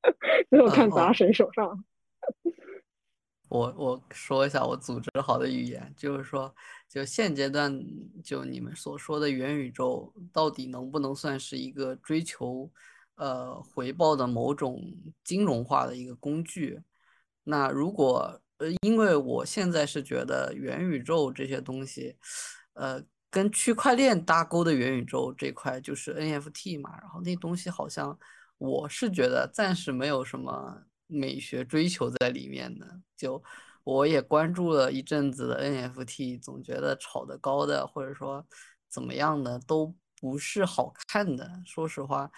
最后看砸谁手上。我我说一下我组织好的语言，就是说，就现阶段就你们所说的元宇宙，到底能不能算是一个追求呃回报的某种金融化的一个工具？那如果呃，因为我现在是觉得元宇宙这些东西，呃，跟区块链搭钩的元宇宙这块就是 NFT 嘛，然后那东西好像我是觉得暂时没有什么。美学追求在里面的，就我也关注了一阵子的 NFT，总觉得炒得高的或者说怎么样的都不是好看的。说实话，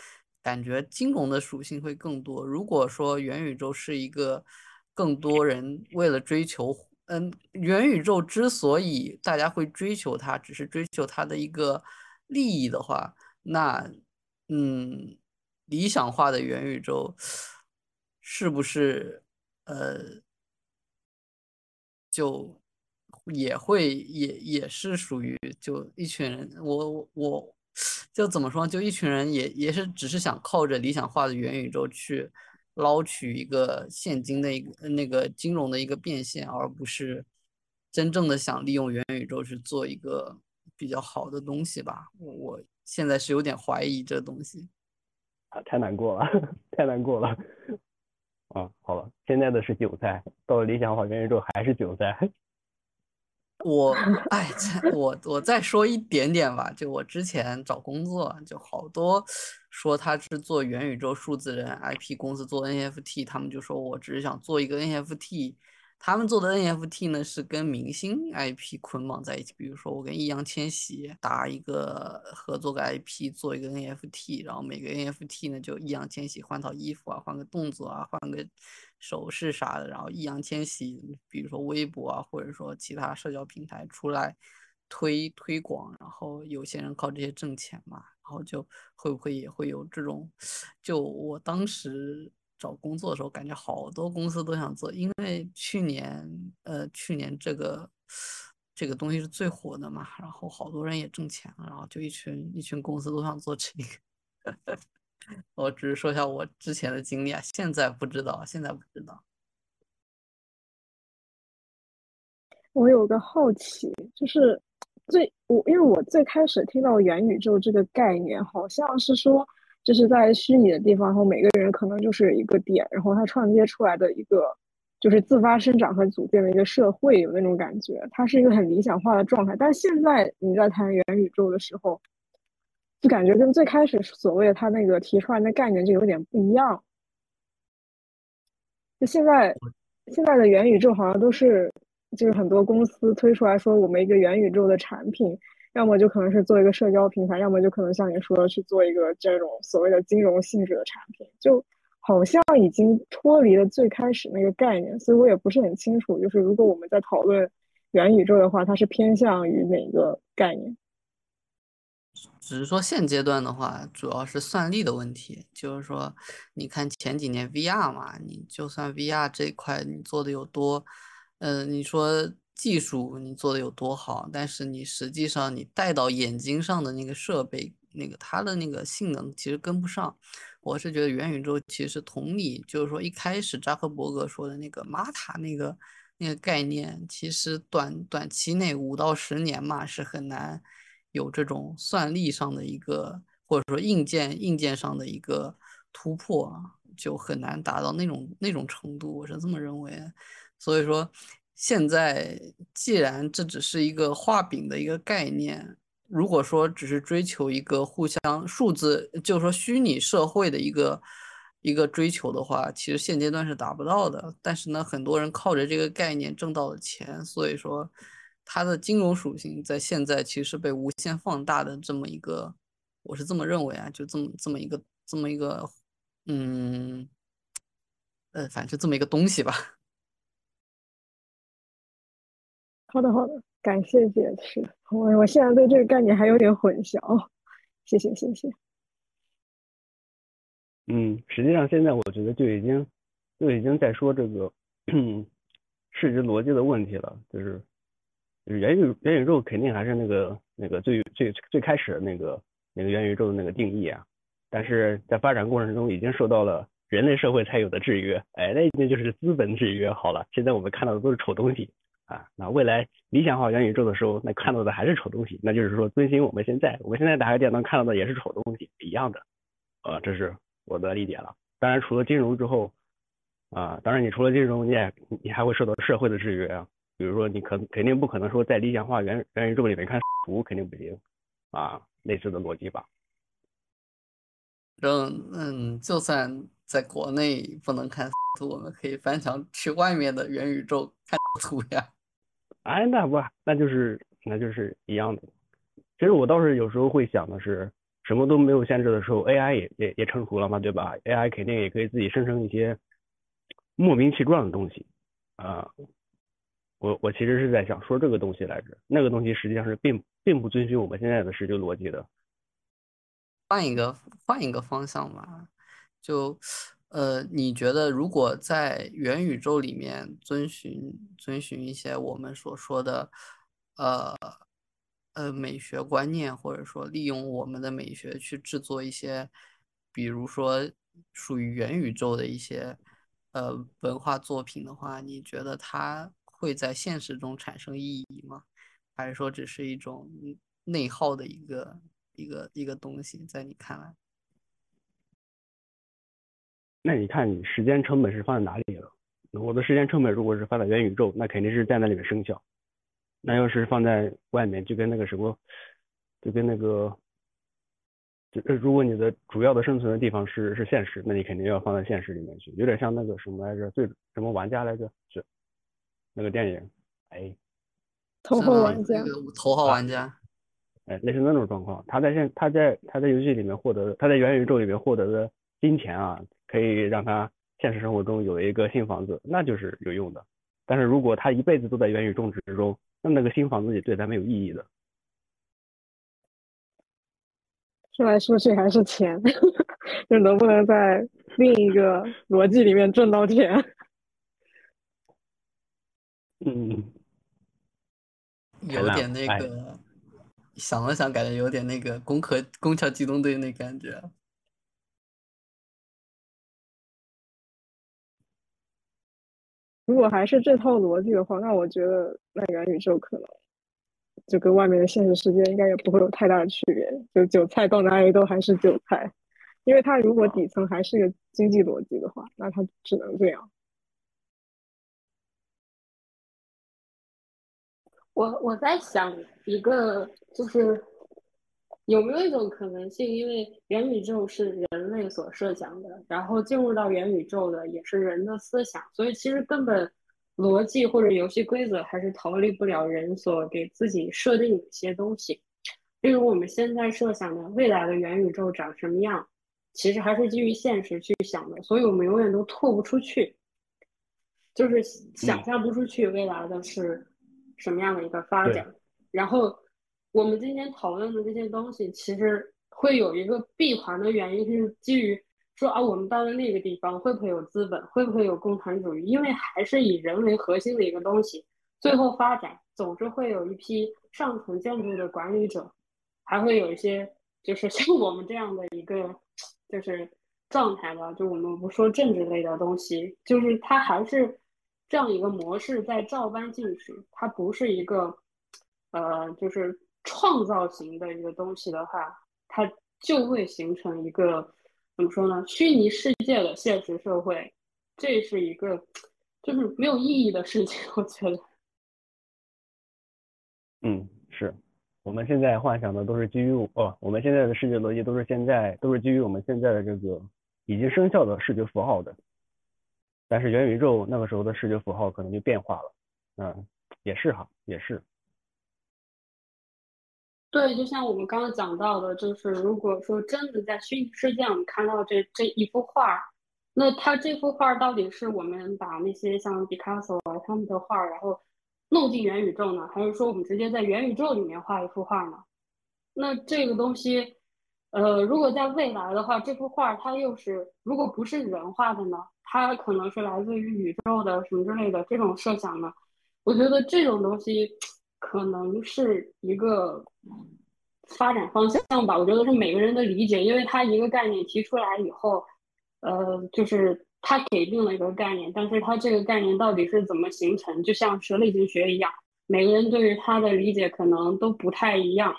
感觉金融的属性会更多。如果说元宇宙是一个更多人为了追求，嗯，元宇宙之所以大家会追求它，只是追求它的一个利益的话，那嗯，理想化的元宇宙。是不是呃，就也会也也是属于就一群人，我我我就怎么说，就一群人也也是只是想靠着理想化的元宇宙去捞取一个现金的一个那个金融的一个变现，而不是真正的想利用元宇宙去做一个比较好的东西吧？我我现在是有点怀疑这东西啊，太难过了，太难过了。啊，好了，现在的是韭菜，到了理想化元宇宙还是韭菜。我哎，我我再说一点点吧，就我之前找工作，就好多说他是做元宇宙数字人 IP 公司做 NFT，他们就说我只是想做一个 NFT。他们做的 NFT 呢是跟明星 IP 捆绑在一起，比如说我跟易烊千玺搭一个合作个 IP，做一个 NFT，然后每个 NFT 呢就易烊千玺换套衣服啊，换个动作啊，换个手势啥的，然后易烊千玺比如说微博啊，或者说其他社交平台出来推推广，然后有些人靠这些挣钱嘛，然后就会不会也会有这种，就我当时。找工作的时候，感觉好多公司都想做，因为去年，呃，去年这个这个东西是最火的嘛，然后好多人也挣钱了，然后就一群一群公司都想做这个。我只是说一下我之前的经历啊，现在不知道，现在不知道。我有个好奇，就是最我因为我最开始听到元宇宙这个概念，好像是说。就是在虚拟的地方，然后每个人可能就是一个点，然后它创接出来的一个就是自发生长和组建的一个社会，有那种感觉。它是一个很理想化的状态，但现在你在谈元宇宙的时候，就感觉跟最开始所谓的他那个提出来的概念就有点不一样。就现在现在的元宇宙好像都是就是很多公司推出来说我们一个元宇宙的产品。要么就可能是做一个社交平台，要么就可能像你说的去做一个这种所谓的金融性质的产品，就好像已经脱离了最开始那个概念，所以我也不是很清楚，就是如果我们在讨论元宇宙的话，它是偏向于哪个概念？只是说现阶段的话，主要是算力的问题，就是说，你看前几年 VR 嘛，你就算 VR 这块你做的有多，嗯，你说。技术你做的有多好，但是你实际上你戴到眼睛上的那个设备，那个它的那个性能其实跟不上。我是觉得元宇宙其实同理，就是说一开始扎克伯格说的那个玛塔那个那个概念，其实短短期内五到十年嘛是很难有这种算力上的一个或者说硬件硬件上的一个突破，就很难达到那种那种程度，我是这么认为。所以说。现在既然这只是一个画饼的一个概念，如果说只是追求一个互相数字，就是说虚拟社会的一个一个追求的话，其实现阶段是达不到的。但是呢，很多人靠着这个概念挣到了钱，所以说它的金融属性在现在其实被无限放大的这么一个，我是这么认为啊，就这么这么一个这么一个，嗯，呃，反正就这么一个东西吧。好的，好的，感谢解释。我我现在对这个概念还有点混淆，谢谢，谢谢。嗯，实际上现在我觉得就已经就已经在说这个 市值逻辑的问题了，就是元宇元宇宙肯定还是那个那个最最最开始的那个那个元宇宙的那个定义啊，但是在发展过程中已经受到了人类社会才有的制约，哎，那那就是资本制约。好了，现在我们看到的都是丑东西。啊，那未来理想化元宇宙的时候，那看到的还是丑东西，那就是说遵循我们现在，我们现在打开电脑看到的也是丑东西，一样的，啊，这是我的理解了。当然，除了金融之后，啊，当然你除了金融，你也你还会受到社会的制约啊，比如说你可肯定不可能说在理想化元元宇宙里面看图，肯定不行，啊，类似的逻辑吧。嗯嗯，就算在国内不能看图，我们可以翻墙去外面的元宇宙看图呀。哎，那不，那就是那就是一样的。其实我倒是有时候会想的是，什么都没有限制的时候，AI 也也也成熟了嘛，对吧？AI 肯定也可以自己生成一些莫名其妙的东西啊。我我其实是在想说这个东西来着，那个东西实际上是并并不遵循我们现在的世界逻辑的。换一个换一个方向吧，就。呃，你觉得如果在元宇宙里面遵循遵循一些我们所说的，呃呃美学观念，或者说利用我们的美学去制作一些，比如说属于元宇宙的一些呃文化作品的话，你觉得它会在现实中产生意义吗？还是说只是一种内耗的一个一个一个东西，在你看来？那你看，你时间成本是放在哪里了？我的时间成本如果是放在元宇宙，那肯定是在那里面生效。那要是放在外面，就跟那个什么，就跟那个，就如果你的主要的生存的地方是是现实，那你肯定要放在现实里面去。有点像那个什么来着，最什么玩家来着？是那个电影，哎，头号玩家，头号玩家，哎，类似那种状况。他在现他在他在游戏里面获得，他在元宇宙里面获得的金钱啊。可以让他现实生活中有一个新房子，那就是有用的。但是如果他一辈子都在元宇宙之中，那那个新房子也对他没有意义的。说来说去还是钱，就能不能在另一个逻辑里面挣到钱？嗯，有点那个，想了想，感觉有点那个《攻壳攻壳机动队》那感觉。如果还是这套逻辑的话，那我觉得那元宇宙可能就跟外面的现实世界应该也不会有太大的区别。就韭菜到哪里都还是韭菜，因为它如果底层还是个经济逻辑的话，那它只能这样。我我在想一个就是。有没有一种可能性，因为元宇宙是人类所设想的，然后进入到元宇宙的也是人的思想，所以其实根本逻辑或者游戏规则还是逃离不了人所给自己设定的一些东西。例如我们现在设想的未来的元宇宙长什么样，其实还是基于现实去想的，所以我们永远都拓不出去，就是想象不出去未来的是什么样的一个发展，然后。我们今天讨论的这些东西，其实会有一个闭环的原因，是基于说啊，我们到了那个地方，会不会有资本，会不会有共产主义？因为还是以人为核心的一个东西，最后发展总是会有一批上层建筑的管理者，还会有一些就是 像我们这样的一个就是状态吧。就我们不说政治类的东西，就是它还是这样一个模式在照搬进去，它不是一个呃，就是。创造型的一个东西的话，它就会形成一个怎么说呢？虚拟世界的现实社会，这是一个就是没有意义的事情，我觉得。嗯，是，我们现在幻想的都是基于哦，我们现在的视觉逻辑都是现在都是基于我们现在的这个已经生效的视觉符号的。但是元宇宙那个时候的视觉符号可能就变化了，嗯，也是哈，也是。对，就像我们刚刚讲到的，就是如果说真的在虚拟世界我们看到这这一幅画，那它这幅画到底是我们把那些像毕卡索啊他们的画，然后弄进元宇宙呢，还是说我们直接在元宇宙里面画一幅画呢？那这个东西，呃，如果在未来的话，这幅画它又是如果不是人画的呢？它可能是来自于宇宙的什么之类的这种设想呢？我觉得这种东西可能是一个发展方向吧。我觉得是每个人的理解，因为他一个概念提出来以后，呃，就是他给定了一个概念，但是他这个概念到底是怎么形成，就像是类型学一样，每个人对于他的理解可能都不太一样。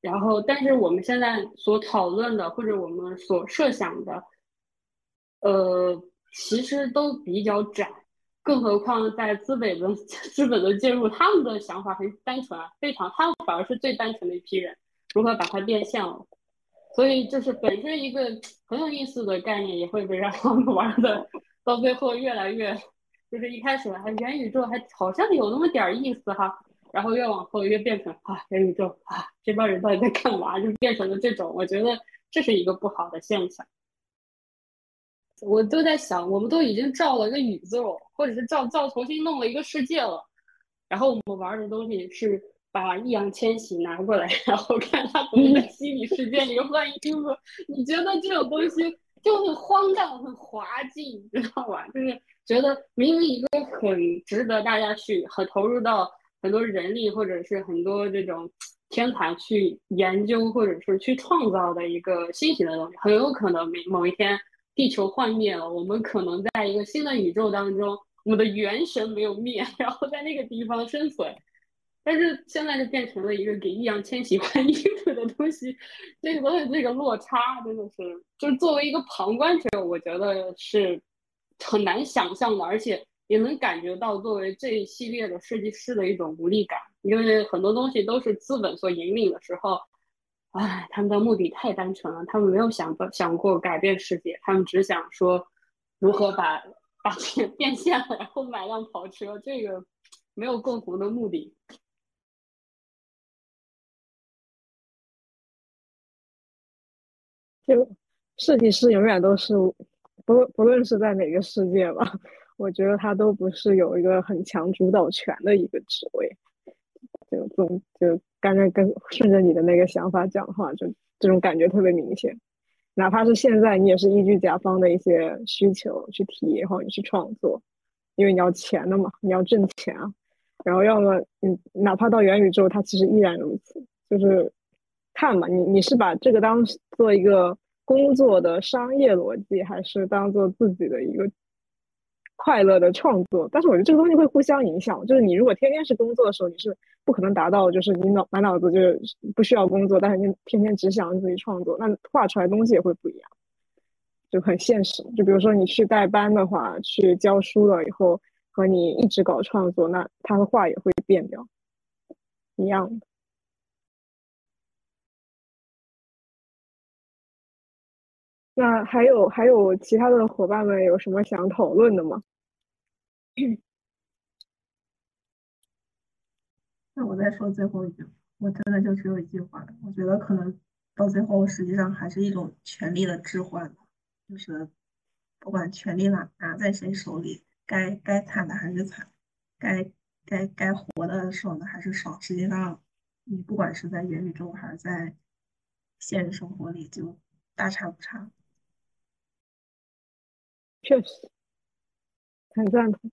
然后，但是我们现在所讨论的或者我们所设想的，呃。其实都比较窄，更何况在资本的 资本的介入，他们的想法很单纯啊，非常，他们反而是最单纯的一批人，如何把它变现了？所以就是本身一个很有意思的概念，也会被让他们玩的到最后越来越，就是一开始还元宇宙还好像有那么点意思哈，然后越往后越变成啊元宇宙啊这帮人到底在干嘛？就变成了这种，我觉得这是一个不好的现象。我都在想，我们都已经造了一个宇宙，或者是造造重新弄了一个世界了，然后我们玩的东西是把易烊千玺拿过来，然后看他怎么在虚拟世界里换衣服。你觉得这种东西就很荒诞、很滑稽，你知道吧？就是觉得明明一个很值得大家去很投入到很多人力或者是很多这种天才去研究或者是去创造的一个新型的东西，很有可能明某一天。地球幻灭了，我们可能在一个新的宇宙当中，我们的元神没有灭，然后在那个地方生存。但是现在就变成了一个给易烊千玺换衣服的东西，这个东西这个落差真的是，就是作为一个旁观者，我觉得是很难想象的，而且也能感觉到作为这一系列的设计师的一种无力感，因为很多东西都是资本所引领的时候。唉，他们的目的太单纯了，他们没有想过想过改变世界，他们只想说如何把把钱变现了，然后买辆跑车，这个没有共同的目的。就设计师永远都是不不论是在哪个世界吧，我觉得他都不是有一个很强主导权的一个职位，就总就。刚刚跟顺着你的那个想法讲话，就这种感觉特别明显。哪怕是现在，你也是依据甲方的一些需求去提，然后你去创作，因为你要钱的嘛，你要挣钱啊。然后要么你哪怕到元宇宙，它其实依然如此，就是看嘛，你你是把这个当做一个工作的商业逻辑，还是当做自己的一个？快乐的创作，但是我觉得这个东西会互相影响。就是你如果天天是工作的时候，你是不可能达到，就是你脑满脑子就是不需要工作，但是你天天只想自己创作，那画出来东西也会不一样，就很现实。就比如说你去带班的话，去教书了以后，和你一直搞创作，那他的画也会变掉，一样的。那还有还有其他的伙伴们有什么想讨论的吗？我再说最后一句，我真的就只有一句话，我觉得可能到最后实际上还是一种权力的置换，就是不管权力拿拿在谁手里，该该惨的还是惨，该该该活的爽的还是爽。实际上，你不管是在元宇宙还是在现实生活里，就大差不差。确实，很赞同。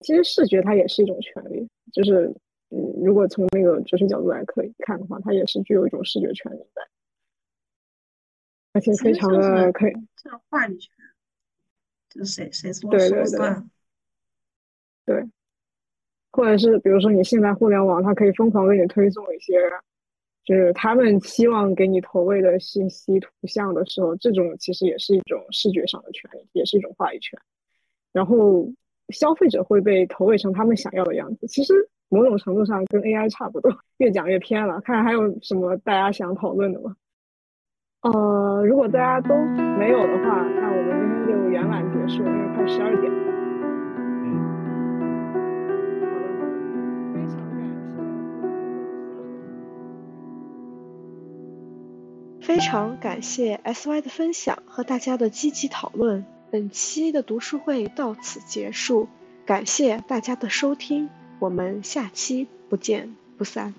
其实视觉它也是一种权利，就是嗯，如果从那个哲学角度来可以看的话，它也是具有一种视觉权利在，而且非常的可以。这话语权，就是谁谁说说算。对，或者是比如说你现在互联网，它可以疯狂给你推送一些，就是他们希望给你投喂的信息图像的时候，这种其实也是一种视觉上的权利，也是一种话语权。然后。消费者会被投喂成他们想要的样子。其实某种程度上跟 AI 差不多。越讲越偏了，看看还有什么大家想讨论的吗？呃，如果大家都没有的话，那我们今天就圆满结束，因为快十二点了。非常感谢 SY 的分享和大家的积极讨论。本期的读书会到此结束，感谢大家的收听，我们下期不见不散。